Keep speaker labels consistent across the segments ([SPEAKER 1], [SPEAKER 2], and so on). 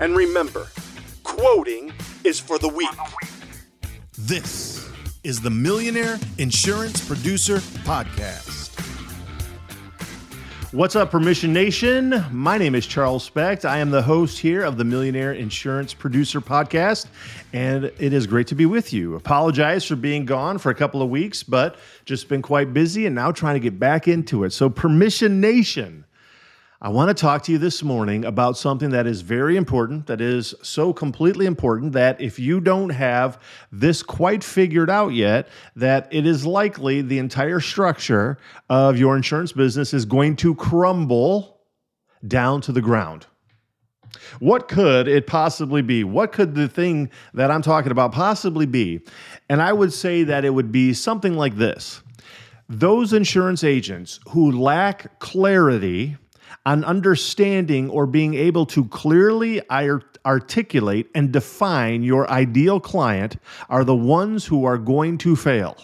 [SPEAKER 1] And remember, quoting is for the weak.
[SPEAKER 2] This is the Millionaire Insurance Producer Podcast. What's up, Permission Nation? My name is Charles Specht. I am the host here of the Millionaire Insurance Producer Podcast, and it is great to be with you. Apologize for being gone for a couple of weeks, but just been quite busy and now trying to get back into it. So, Permission Nation. I want to talk to you this morning about something that is very important, that is so completely important that if you don't have this quite figured out yet, that it is likely the entire structure of your insurance business is going to crumble down to the ground. What could it possibly be? What could the thing that I'm talking about possibly be? And I would say that it would be something like this those insurance agents who lack clarity on understanding or being able to clearly articulate and define your ideal client are the ones who are going to fail.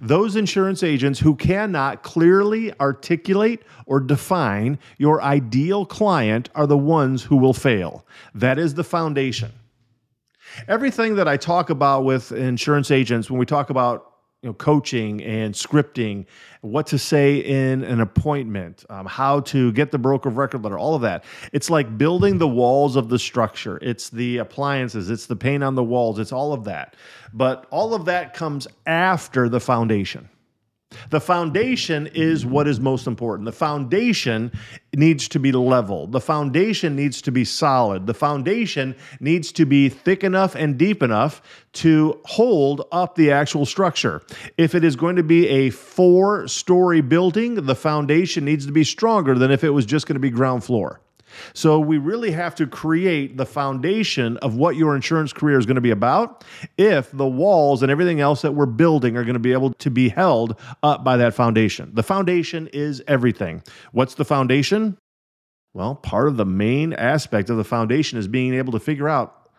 [SPEAKER 2] Those insurance agents who cannot clearly articulate or define your ideal client are the ones who will fail. That is the foundation. Everything that I talk about with insurance agents, when we talk about you know, coaching and scripting, what to say in an appointment, um, how to get the broker of record letter, all of that. It's like building the walls of the structure. It's the appliances, it's the paint on the walls, it's all of that. But all of that comes after the foundation. The foundation is what is most important. The foundation needs to be level. The foundation needs to be solid. The foundation needs to be thick enough and deep enough to hold up the actual structure. If it is going to be a four story building, the foundation needs to be stronger than if it was just going to be ground floor. So we really have to create the foundation of what your insurance career is going to be about if the walls and everything else that we're building are going to be able to be held up by that foundation. The foundation is everything. What's the foundation? Well, part of the main aspect of the foundation is being able to figure out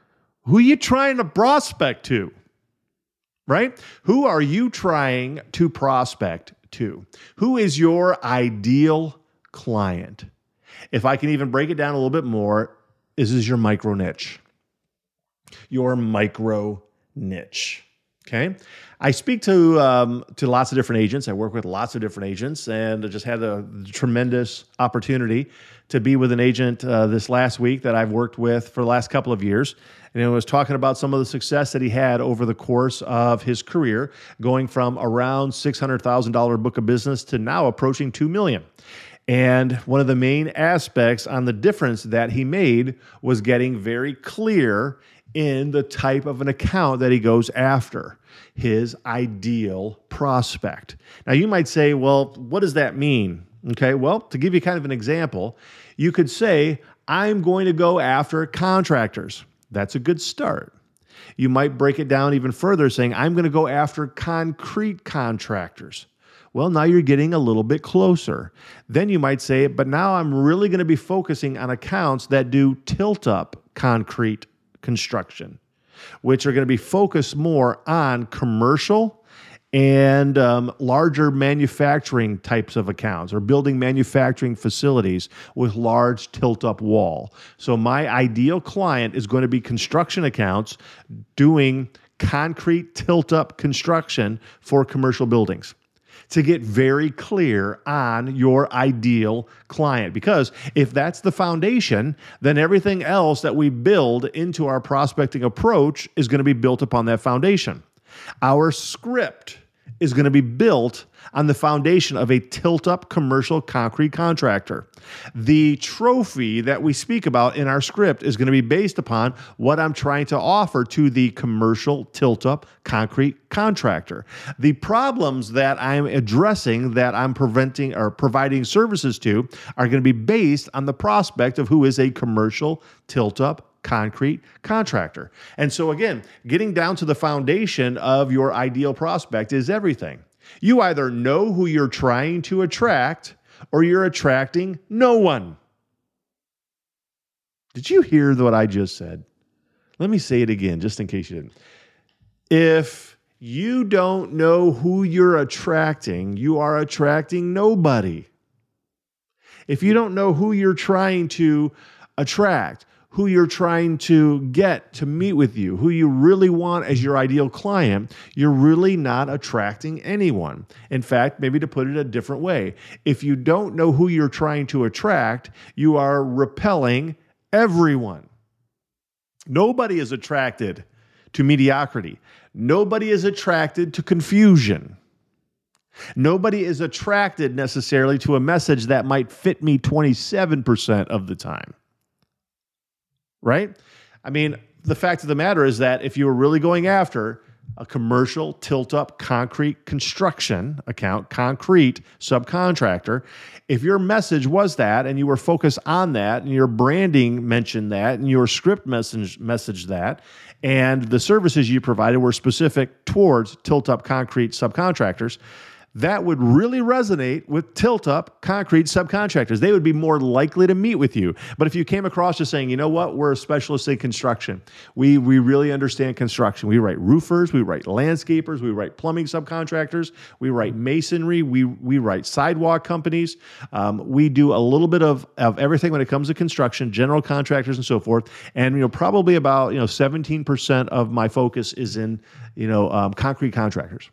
[SPEAKER 2] who you trying to prospect to. Right? Who are you trying to prospect to? Who is your ideal client? If I can even break it down a little bit more, this is your micro niche. Your micro niche. Okay. I speak to um, to lots of different agents. I work with lots of different agents, and I just had a tremendous opportunity to be with an agent uh, this last week that I've worked with for the last couple of years. And I was talking about some of the success that he had over the course of his career, going from around six hundred thousand dollar book of business to now approaching two million. And one of the main aspects on the difference that he made was getting very clear in the type of an account that he goes after, his ideal prospect. Now, you might say, well, what does that mean? Okay, well, to give you kind of an example, you could say, I'm going to go after contractors. That's a good start. You might break it down even further, saying, I'm going to go after concrete contractors. Well, now you're getting a little bit closer. Then you might say, but now I'm really going to be focusing on accounts that do tilt up concrete construction, which are going to be focused more on commercial and um, larger manufacturing types of accounts or building manufacturing facilities with large tilt up wall. So, my ideal client is going to be construction accounts doing concrete tilt up construction for commercial buildings to get very clear on your ideal client. Because if that's the foundation, then everything else that we build into our prospecting approach is going to be built upon that foundation. Our script is going to be built on the foundation of a tilt up commercial concrete contractor. The trophy that we speak about in our script is going to be based upon what I'm trying to offer to the commercial tilt up concrete contractor. The problems that I'm addressing that I'm preventing or providing services to are going to be based on the prospect of who is a commercial tilt up concrete contractor. And so, again, getting down to the foundation of your ideal prospect is everything. You either know who you're trying to attract or you're attracting no one. Did you hear what I just said? Let me say it again, just in case you didn't. If you don't know who you're attracting, you are attracting nobody. If you don't know who you're trying to attract, who you're trying to get to meet with you, who you really want as your ideal client, you're really not attracting anyone. In fact, maybe to put it a different way, if you don't know who you're trying to attract, you are repelling everyone. Nobody is attracted to mediocrity. Nobody is attracted to confusion. Nobody is attracted necessarily to a message that might fit me 27% of the time right? I mean, the fact of the matter is that if you were really going after a commercial tilt up concrete construction account, concrete subcontractor, if your message was that and you were focused on that and your branding mentioned that and your script message messaged that and the services you provided were specific towards tilt up concrete subcontractors, that would really resonate with tilt up concrete subcontractors. They would be more likely to meet with you. But if you came across just saying, you know what, we're a specialist in construction, we, we really understand construction. We write roofers, we write landscapers, we write plumbing subcontractors, we write masonry, we, we write sidewalk companies. Um, we do a little bit of, of everything when it comes to construction, general contractors and so forth. And you know, probably about you know 17% of my focus is in you know um, concrete contractors.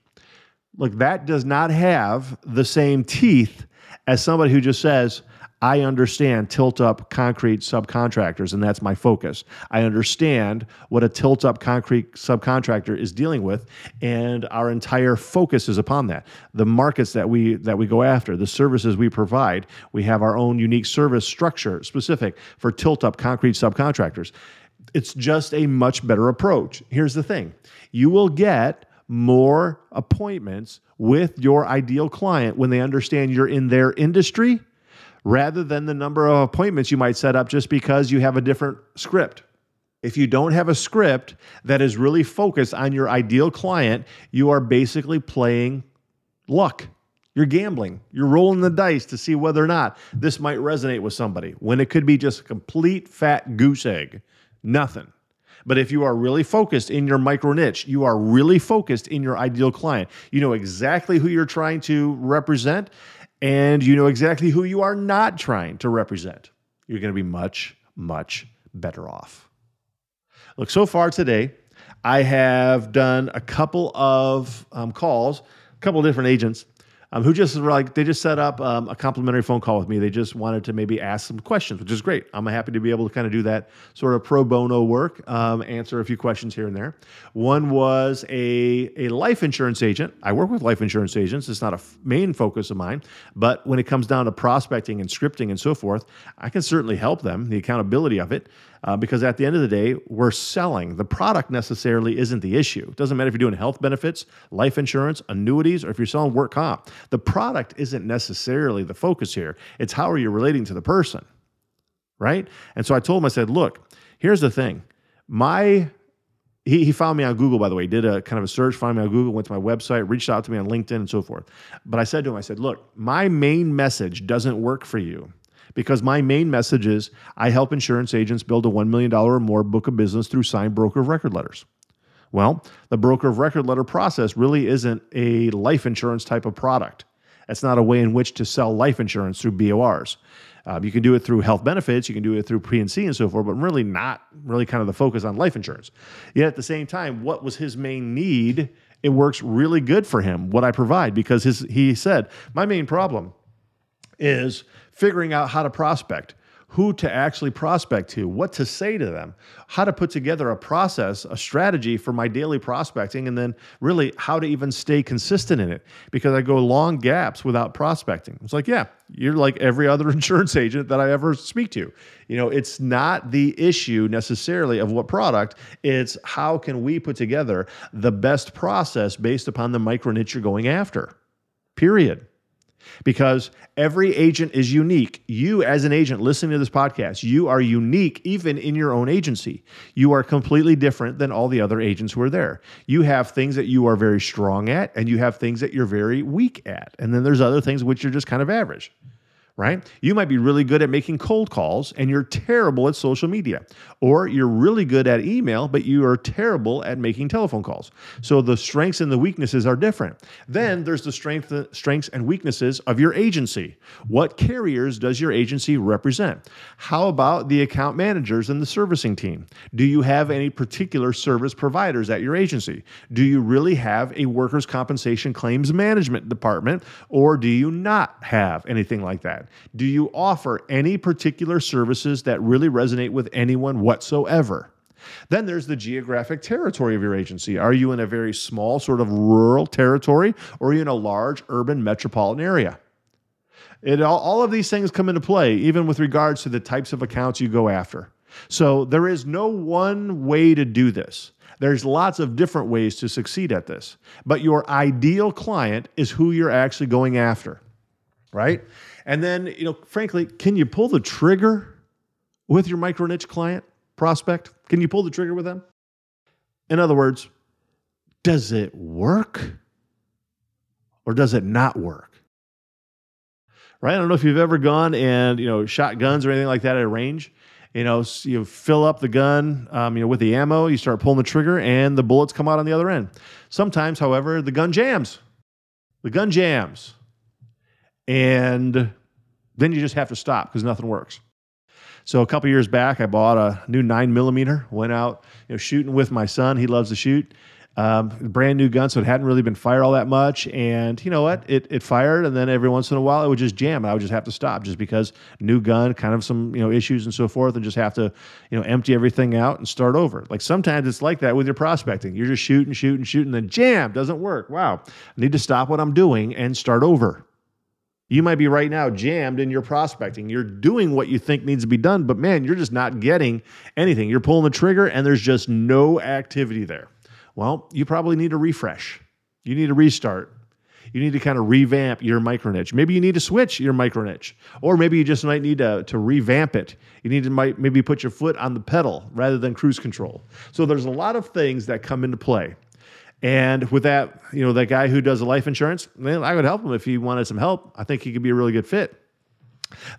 [SPEAKER 2] Look, that does not have the same teeth as somebody who just says, I understand tilt up concrete subcontractors, and that's my focus. I understand what a tilt up concrete subcontractor is dealing with, and our entire focus is upon that. The markets that we that we go after, the services we provide, we have our own unique service structure specific for tilt up concrete subcontractors. It's just a much better approach. Here's the thing you will get more appointments with your ideal client when they understand you're in their industry rather than the number of appointments you might set up just because you have a different script. If you don't have a script that is really focused on your ideal client, you are basically playing luck. You're gambling. You're rolling the dice to see whether or not this might resonate with somebody when it could be just a complete fat goose egg. Nothing. But if you are really focused in your micro niche, you are really focused in your ideal client, you know exactly who you're trying to represent, and you know exactly who you are not trying to represent, you're going to be much, much better off. Look, so far today, I have done a couple of um, calls, a couple of different agents um, who just like they just set up um, a complimentary phone call with me. They just wanted to maybe ask some questions, which is great. I'm happy to be able to kind of do that sort of pro bono work, um, answer a few questions here and there. One was a a life insurance agent. I work with life insurance agents. It's not a f- main focus of mine, but when it comes down to prospecting and scripting and so forth, I can certainly help them. The accountability of it uh, because at the end of the day, we're selling. The product necessarily isn't the issue. It doesn't matter if you're doing health benefits, life insurance, annuities, or if you're selling work comp. The product isn't necessarily the focus here. It's how are you relating to the person, right? And so I told him, I said, look, here's the thing. My he, he found me on Google, by the way. He did a kind of a search, found me on Google, went to my website, reached out to me on LinkedIn, and so forth. But I said to him, I said, look, my main message doesn't work for you because my main message is I help insurance agents build a $1 million or more book of business through signed broker of record letters. Well, the broker of record letter process really isn't a life insurance type of product. It's not a way in which to sell life insurance through BORs. Um, you can do it through health benefits, you can do it through P&C and so forth, but really not really kind of the focus on life insurance. Yet at the same time, what was his main need? It works really good for him what I provide because his he said my main problem is figuring out how to prospect. who to actually prospect to, what to say to them, how to put together a process, a strategy for my daily prospecting, and then really how to even stay consistent in it because I go long gaps without prospecting. It's like, yeah, you're like every other insurance agent that I ever speak to. You know, it's not the issue necessarily of what product, it's how can we put together the best process based upon the micro niche you're going after. Period because every agent is unique. You, as an agent listening to this podcast, you are unique even in your own agency. You are completely different than all the other agents who are there. You have things that you are very strong at, and you have things that you're very weak at. And then there's other things which you're just kind of average right? You might be really good at making cold calls and you're terrible at social media. Or you're really good at email, but you are terrible at making telephone calls. So the strengths and the weaknesses are different. Then there's the strength, strengths and weaknesses of your agency. What carriers does your agency represent? How about the account managers and the servicing team? Do you have any particular service providers at your agency? Do you really have a workers' compensation claims management department or do you not have anything like that? Do you offer any particular services that really resonate with anyone whatsoever? Then there's the geographic territory of your agency. Are you in a very small, sort of rural territory, or are you in a large urban metropolitan area? It, all, all of these things come into play, even with regards to the types of accounts you go after. So there is no one way to do this. There's lots of different ways to succeed at this. But your ideal client is who you're actually going after, right? And then, you know, frankly, can you pull the trigger with your micro niche client prospect? Can you pull the trigger with them? In other words, does it work or does it not work? Right? I don't know if you've ever gone and, you know, shot guns or anything like that at a range. You know, you fill up the gun, um, you know, with the ammo, you start pulling the trigger, and the bullets come out on the other end. Sometimes, however, the gun jams. The gun jams and then you just have to stop because nothing works. So a couple years back, I bought a new nine millimeter. Went out, you know, shooting with my son. He loves to shoot. Um, brand new gun, so it hadn't really been fired all that much. And you know what? It it fired, and then every once in a while, it would just jam, I would just have to stop, just because new gun, kind of some you know issues and so forth, and just have to you know empty everything out and start over. Like sometimes it's like that with your prospecting. You're just shooting, shooting, shooting, then jam doesn't work. Wow, I need to stop what I'm doing and start over. You might be right now jammed in your prospecting. You're doing what you think needs to be done, but man, you're just not getting anything. You're pulling the trigger and there's just no activity there. Well, you probably need a refresh. You need a restart. You need to kind of revamp your micro niche. Maybe you need to switch your micro niche, or maybe you just might need to, to revamp it. You need to might maybe put your foot on the pedal rather than cruise control. So there's a lot of things that come into play. And with that, you know, that guy who does the life insurance, man, I would help him if he wanted some help. I think he could be a really good fit.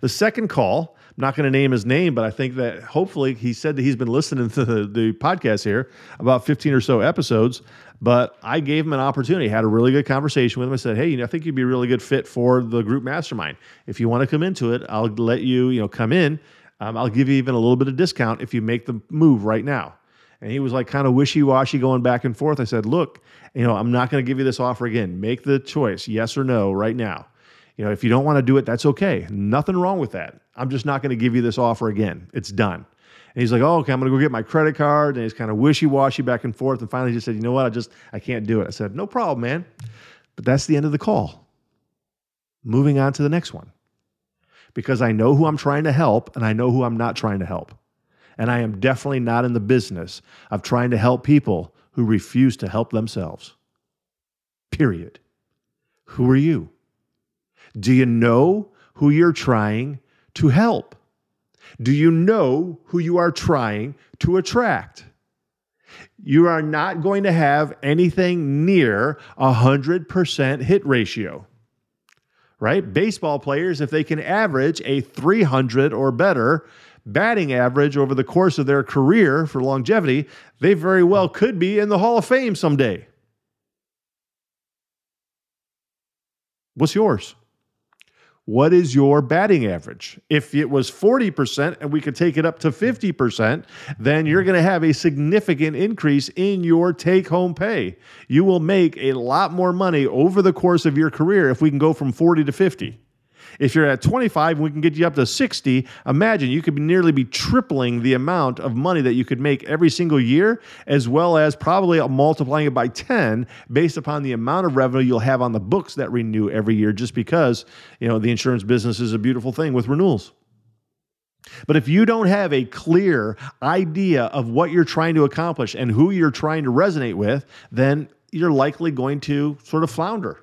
[SPEAKER 2] The second call, I'm not going to name his name, but I think that hopefully he said that he's been listening to the, the podcast here about 15 or so episodes. But I gave him an opportunity, had a really good conversation with him. I said, Hey, you know, I think you'd be a really good fit for the group mastermind. If you want to come into it, I'll let you, you know, come in. Um, I'll give you even a little bit of discount if you make the move right now. And he was like kind of wishy washy going back and forth. I said, Look, you know, I'm not going to give you this offer again. Make the choice, yes or no, right now. You know, if you don't want to do it, that's okay. Nothing wrong with that. I'm just not going to give you this offer again. It's done. And he's like, oh, okay, I'm going to go get my credit card. And he's kind of wishy washy back and forth. And finally, he just said, you know what? I just, I can't do it. I said, no problem, man. But that's the end of the call. Moving on to the next one. Because I know who I'm trying to help and I know who I'm not trying to help. And I am definitely not in the business of trying to help people who refuse to help themselves. Period. Who are you? Do you know who you're trying to help? Do you know who you are trying to attract? You are not going to have anything near a 100% hit ratio, right? Baseball players, if they can average a 300 or better, batting average over the course of their career for longevity, they very well could be in the Hall of Fame someday. What's yours? What is your batting average? If it was 40% and we could take it up to 50%, then you're going to have a significant increase in your take home pay. You will make a lot more money over the course of your career if we can go from 40 to 50. If you're at 25 and we can get you up to 60, imagine you could nearly be tripling the amount of money that you could make every single year, as well as probably multiplying it by 10 based upon the amount of revenue you'll have on the books that renew every year, just because you know the insurance business is a beautiful thing with renewals. But if you don't have a clear idea of what you're trying to accomplish and who you're trying to resonate with, then you're likely going to sort of flounder.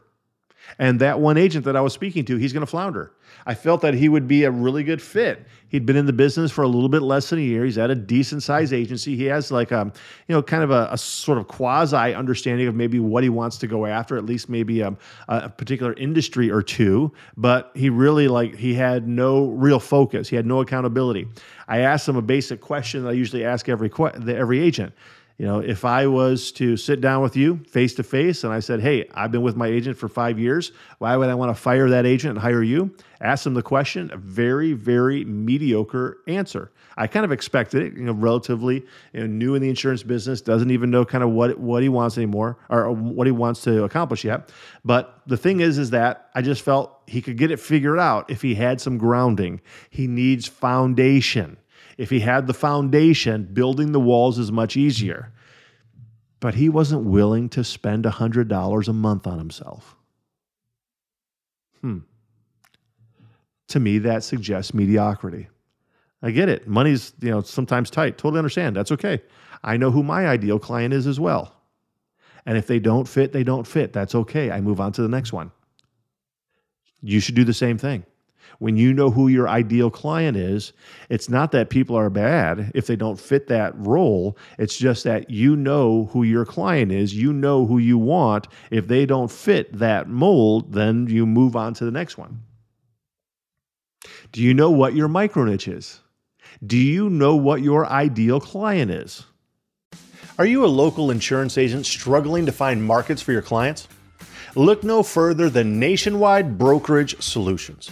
[SPEAKER 2] And that one agent that I was speaking to, he's going to flounder. I felt that he would be a really good fit. He'd been in the business for a little bit less than a year. He's at a decent sized agency. He has like a, you know, kind of a, a sort of quasi understanding of maybe what he wants to go after, at least maybe um, a, a particular industry or two. But he really like he had no real focus. He had no accountability. I asked him a basic question that I usually ask every every agent. You know, if I was to sit down with you face to face and I said, Hey, I've been with my agent for five years, why would I want to fire that agent and hire you? Ask them the question, a very, very mediocre answer. I kind of expected it, you know, relatively you know, new in the insurance business, doesn't even know kind of what, what he wants anymore or what he wants to accomplish yet. But the thing is, is that I just felt he could get it figured out if he had some grounding. He needs foundation. If he had the foundation, building the walls is much easier. But he wasn't willing to spend $100 a month on himself. Hmm. To me, that suggests mediocrity. I get it. Money's, you know, sometimes tight. Totally understand. That's okay. I know who my ideal client is as well. And if they don't fit, they don't fit. That's okay. I move on to the next one. You should do the same thing when you know who your ideal client is, it's not that people are bad if they don't fit that role. It's just that you know who your client is, you know who you want. If they don't fit that mold, then you move on to the next one. Do you know what your micro niche is? Do you know what your ideal client is? Are you a local insurance agent struggling to find markets for your clients? Look no further than Nationwide Brokerage Solutions.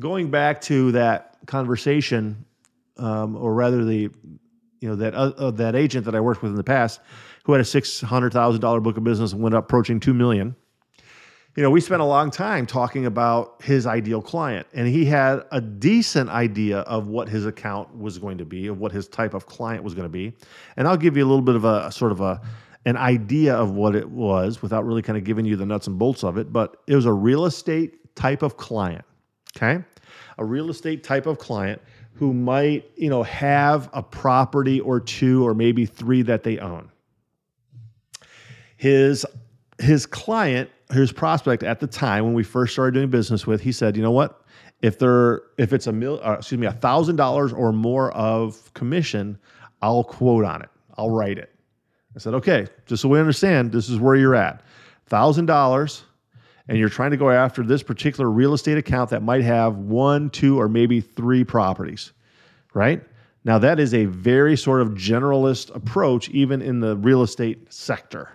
[SPEAKER 2] Going back to that conversation, um, or rather the, you know, that uh, that agent that I worked with in the past, who had a six hundred thousand dollar book of business and went up approaching two million. You know, we spent a long time talking about his ideal client, and he had a decent idea of what his account was going to be, of what his type of client was going to be. And I'll give you a little bit of a, a sort of a an idea of what it was without really kind of giving you the nuts and bolts of it. But it was a real estate type of client. Okay. A real estate type of client who might, you know, have a property or two or maybe three that they own. His his client, his prospect at the time when we first started doing business with, he said, you know what? If there if it's a mil, uh, excuse me, a thousand dollars or more of commission, I'll quote on it. I'll write it. I said, okay, just so we understand, this is where you're at. Thousand dollars and you're trying to go after this particular real estate account that might have one, two, or maybe three properties, right? Now, that is a very sort of generalist approach, even in the real estate sector.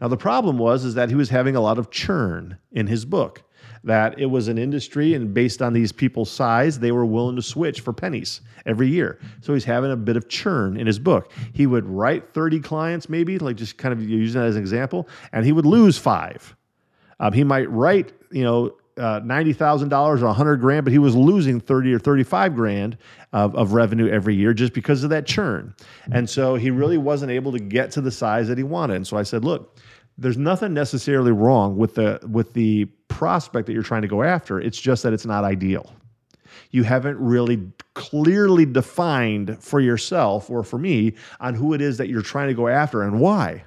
[SPEAKER 2] Now, the problem was is that he was having a lot of churn in his book. That it was an industry, and based on these people's size, they were willing to switch for pennies every year. So he's having a bit of churn in his book. He would write 30 clients, maybe, like just kind of using that as an example, and he would lose five um, he might write, you know, uh, ninety thousand dollars or a hundred grand, but he was losing thirty or thirty-five grand of, of revenue every year just because of that churn. And so he really wasn't able to get to the size that he wanted. And so I said, look, there's nothing necessarily wrong with the with the prospect that you're trying to go after. It's just that it's not ideal. You haven't really clearly defined for yourself or for me on who it is that you're trying to go after and why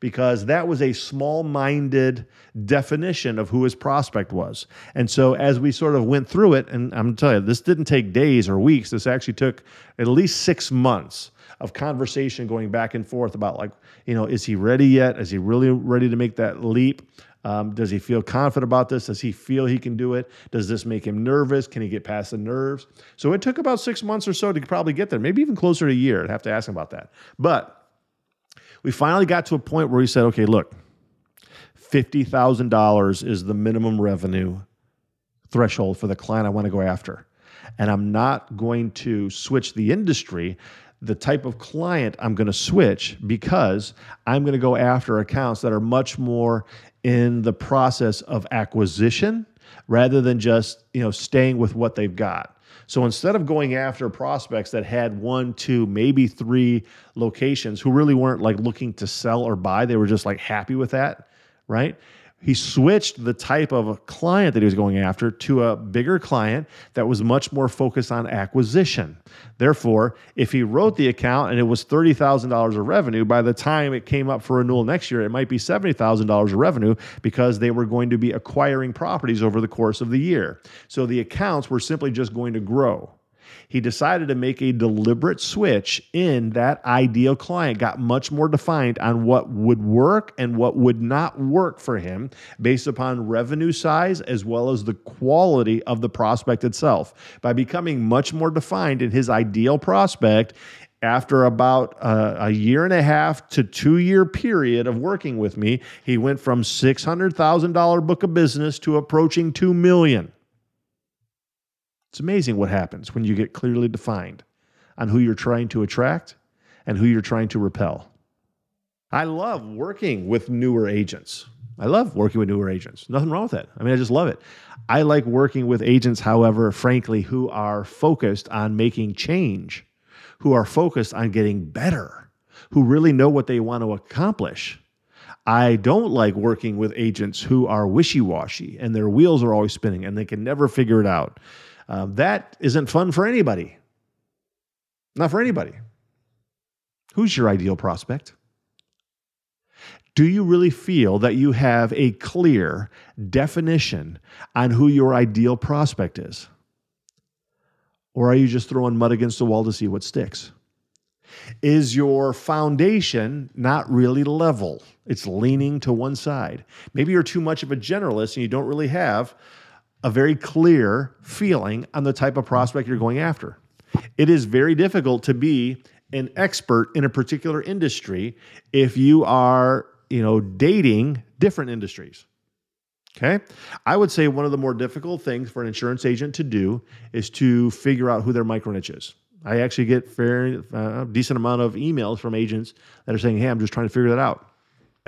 [SPEAKER 2] because that was a small minded definition of who his prospect was. And so as we sort of went through it, and I'm telling you, this didn't take days or weeks, this actually took at least six months of conversation going back and forth about like, you know, is he ready yet? Is he really ready to make that leap? Um, does he feel confident about this? Does he feel he can do it? Does this make him nervous? Can he get past the nerves? So it took about six months or so to probably get there, maybe even closer to a year. I'd have to ask him about that. But we finally got to a point where he said, okay, look, $50,000 is the minimum revenue threshold for the client I want to go after. And I'm not going to switch the industry the type of client I'm going to switch because I'm going to go after accounts that are much more in the process of acquisition rather than just, you know, staying with what they've got. So instead of going after prospects that had one, two, maybe three locations who really weren't like looking to sell or buy, they were just like happy with that, right? He switched the type of client that he was going after to a bigger client that was much more focused on acquisition. Therefore, if he wrote the account and it was $30,000 of revenue, by the time it came up for renewal next year, it might be $70,000 of revenue because they were going to be acquiring properties over the course of the year. So the accounts were simply just going to grow he decided to make a deliberate switch in that ideal client, got much more defined on what would work and what would not work for him based upon revenue size as well as the quality of the prospect itself. By becoming much more defined in his ideal prospect, after about uh, a year and a half to two year period of working with me, he went from $600,000 book of business to approaching 2 million. It's amazing what happens when you get clearly defined on who you're trying to attract and who you're trying to repel. I love working with newer agents. I love working with newer agents. Nothing wrong with that. I mean, I just love it. I like working with agents, however, frankly, who are focused on making change, who are focused on getting better, who really know what they want to accomplish. I don't like working with agents who are wishy washy and their wheels are always spinning and they can never figure it out. Um, that isn't fun for anybody. Not for anybody. Who's your ideal prospect? Do you really feel that you have a clear definition on who your ideal prospect is? Or are you just throwing mud against the wall to see what sticks? Is your foundation not really level? It's leaning to one side. Maybe you're too much of a generalist and you don't really have a very clear feeling on the type of prospect you're going after. It is very difficult to be an expert in a particular industry if you are, you know, dating different industries. Okay. I would say one of the more difficult things for an insurance agent to do is to figure out who their micro niche is. I actually get fair, uh, decent amount of emails from agents that are saying, "Hey, I'm just trying to figure that out."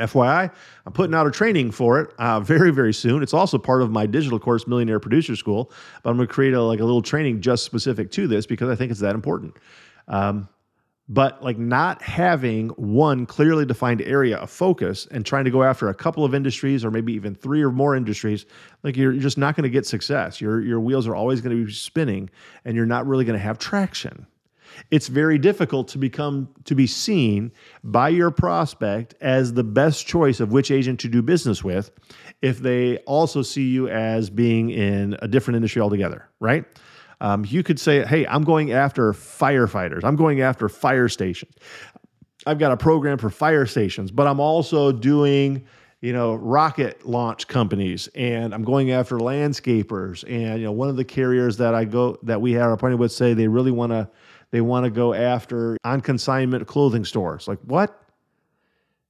[SPEAKER 2] FYI, I'm putting out a training for it uh, very, very soon. It's also part of my digital course, Millionaire Producer School. But I'm going to create a, like a little training just specific to this because I think it's that important. Um, but like not having one clearly defined area of focus and trying to go after a couple of industries or maybe even three or more industries, like you're, you're just not going to get success. Your your wheels are always going to be spinning, and you're not really going to have traction it's very difficult to become to be seen by your prospect as the best choice of which agent to do business with if they also see you as being in a different industry altogether right? Um, you could say hey i'm going after firefighters. I'm going after fire stations. I've got a program for fire stations but i'm also doing you know rocket launch companies and i'm going after landscapers and you know one of the carriers that i go that we are appointed with say they really want to they want to go after on consignment clothing stores. Like, what?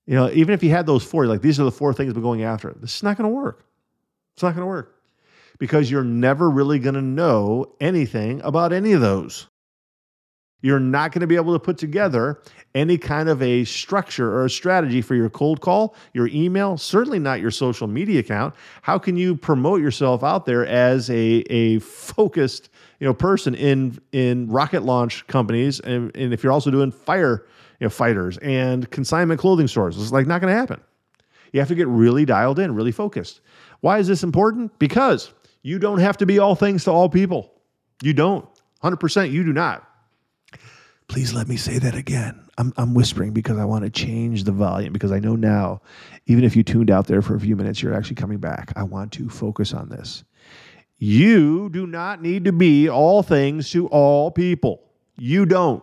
[SPEAKER 2] You know, even if you had those four, like, these are the four things we're going after. This is not going to work. It's not going to work because you're never really going to know anything about any of those. You're not going to be able to put together any kind of a structure or a strategy for your cold call, your email, certainly not your social media account. How can you promote yourself out there as a, a focused you know person in in rocket launch companies and, and if you're also doing fire you know fighters and consignment clothing stores it's like not going to happen. You have to get really dialed in really focused. Why is this important? Because you don't have to be all things to all people. You don't. 100% you do not. Please let me say that again. I'm, I'm whispering because i want to change the volume because i know now even if you tuned out there for a few minutes you're actually coming back. I want to focus on this you do not need to be all things to all people. You don't.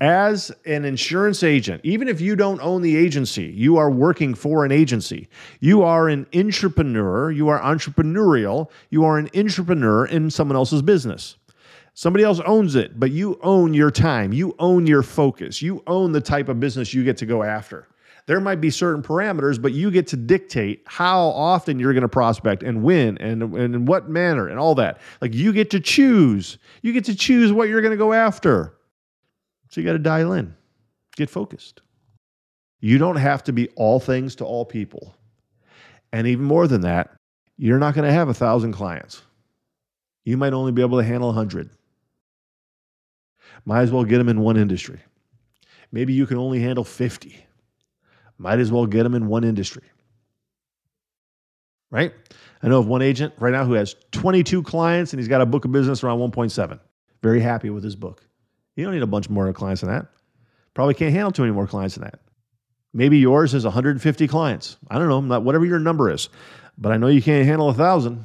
[SPEAKER 2] As an insurance agent, even if you don't own the agency, you are working for an agency. You are an entrepreneur, you are entrepreneurial, you are an entrepreneur in someone else's business. Somebody else owns it, but you own your time, you own your focus, you own the type of business you get to go after. There might be certain parameters, but you get to dictate how often you're going to prospect and when and, and in what manner and all that. Like you get to choose. You get to choose what you're going to go after. So you got to dial in, get focused. You don't have to be all things to all people. And even more than that, you're not going to have a thousand clients. You might only be able to handle a hundred. Might as well get them in one industry. Maybe you can only handle 50. Might as well get them in one industry. Right? I know of one agent right now who has 22 clients and he's got a book of business around 1.7. Very happy with his book. You don't need a bunch more clients than that. Probably can't handle too many more clients than that. Maybe yours is 150 clients. I don't know, not whatever your number is, but I know you can't handle a thousand.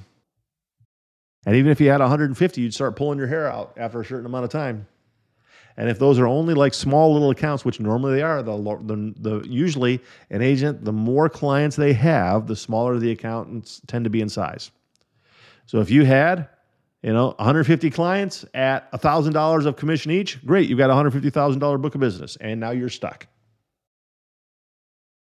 [SPEAKER 2] And even if you had 150, you'd start pulling your hair out after a certain amount of time. And if those are only like small little accounts, which normally they are, the, the, the usually an agent, the more clients they have, the smaller the accountants tend to be in size. So if you had you know, 150 clients at $1,000 of commission each, great, you've got a $150,000 book of business, and now you're stuck.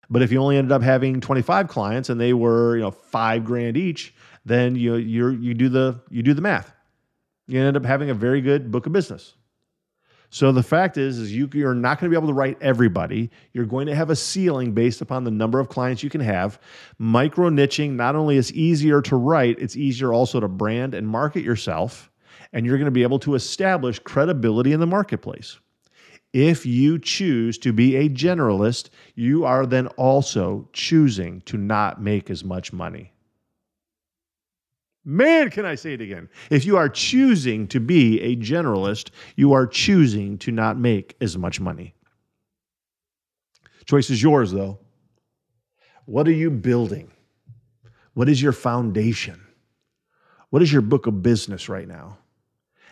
[SPEAKER 2] But if you only ended up having 25 clients and they were, you know, five grand each, then you you you do the you do the math. You end up having a very good book of business. So the fact is, is you, you're not going to be able to write everybody. You're going to have a ceiling based upon the number of clients you can have. Micro niching not only is easier to write, it's easier also to brand and market yourself, and you're going to be able to establish credibility in the marketplace. If you choose to be a generalist, you are then also choosing to not make as much money. Man, can I say it again? If you are choosing to be a generalist, you are choosing to not make as much money. Choice is yours, though. What are you building? What is your foundation? What is your book of business right now?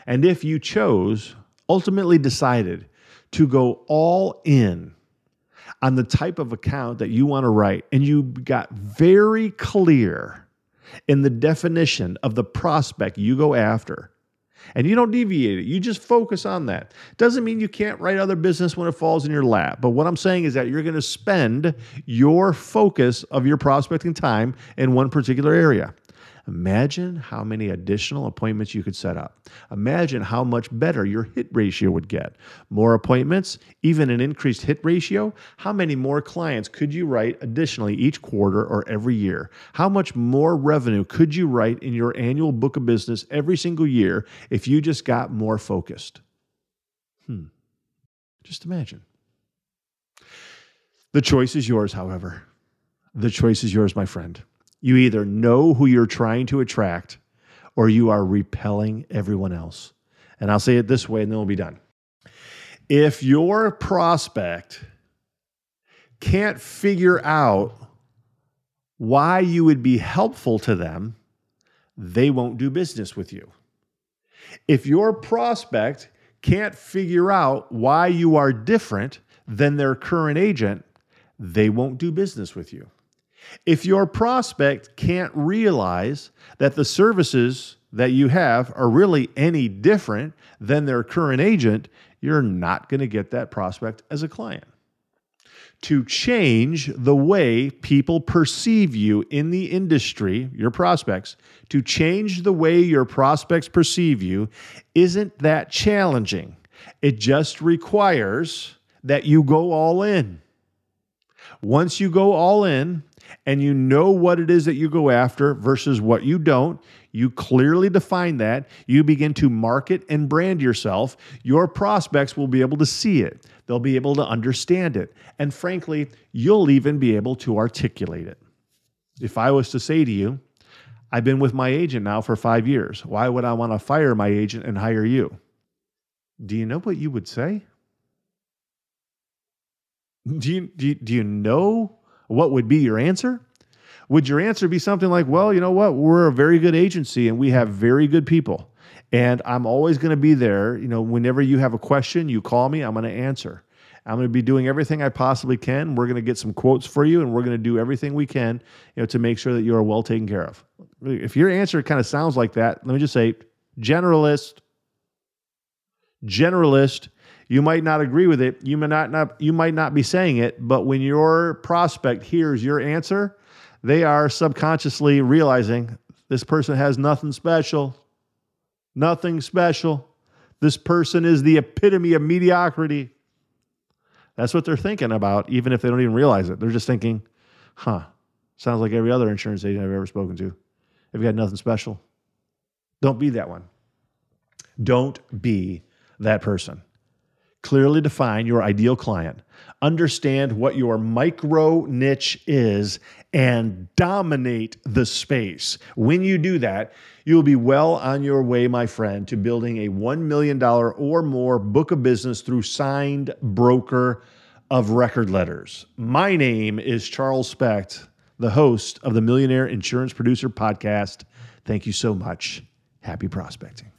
[SPEAKER 2] And if you chose, ultimately decided to go all in on the type of account that you want to write, and you got very clear in the definition of the prospect you go after. And you don't deviate it. You just focus on that. Doesn't mean you can't write other business when it falls in your lap. But what I'm saying is that you're going to spend your focus of your prospecting time in one particular area. Imagine how many additional appointments you could set up. Imagine how much better your hit ratio would get. More appointments, even an increased hit ratio. How many more clients could you write additionally each quarter or every year? How much more revenue could you write in your annual book of business every single year if you just got more focused? Hmm. Just imagine. The choice is yours, however. The choice is yours, my friend. You either know who you're trying to attract or you are repelling everyone else. And I'll say it this way and then we'll be done. If your prospect can't figure out why you would be helpful to them, they won't do business with you. If your prospect can't figure out why you are different than their current agent, they won't do business with you. If your prospect can't realize that the services that you have are really any different than their current agent, you're not going to get that prospect as a client. To change the way people perceive you in the industry, your prospects, to change the way your prospects perceive you isn't that challenging. It just requires that you go all in. Once you go all in, and you know what it is that you go after versus what you don't, you clearly define that. You begin to market and brand yourself. Your prospects will be able to see it, they'll be able to understand it. And frankly, you'll even be able to articulate it. If I was to say to you, I've been with my agent now for five years. Why would I want to fire my agent and hire you? Do you know what you would say? Do you, do you, do you know what would be your answer? Would your answer be something like, well, you know what? We're a very good agency and we have very good people. And I'm always going to be there. You know, whenever you have a question, you call me, I'm going to answer. I'm going to be doing everything I possibly can. We're going to get some quotes for you, and we're going to do everything we can, you know, to make sure that you are well taken care of. If your answer kind of sounds like that, let me just say, generalist, generalist. You might not agree with it. You might not, not you might not be saying it, but when your prospect hears your answer, they are subconsciously realizing this person has nothing special. Nothing special. This person is the epitome of mediocrity. That's what they're thinking about, even if they don't even realize it. They're just thinking, huh, sounds like every other insurance agent I've ever spoken to. They've got nothing special. Don't be that one. Don't be that person. Clearly define your ideal client. Understand what your micro niche is and dominate the space. When you do that, you will be well on your way, my friend, to building a $1 million or more book of business through signed broker of record letters. My name is Charles Specht, the host of the Millionaire Insurance Producer Podcast. Thank you so much. Happy prospecting.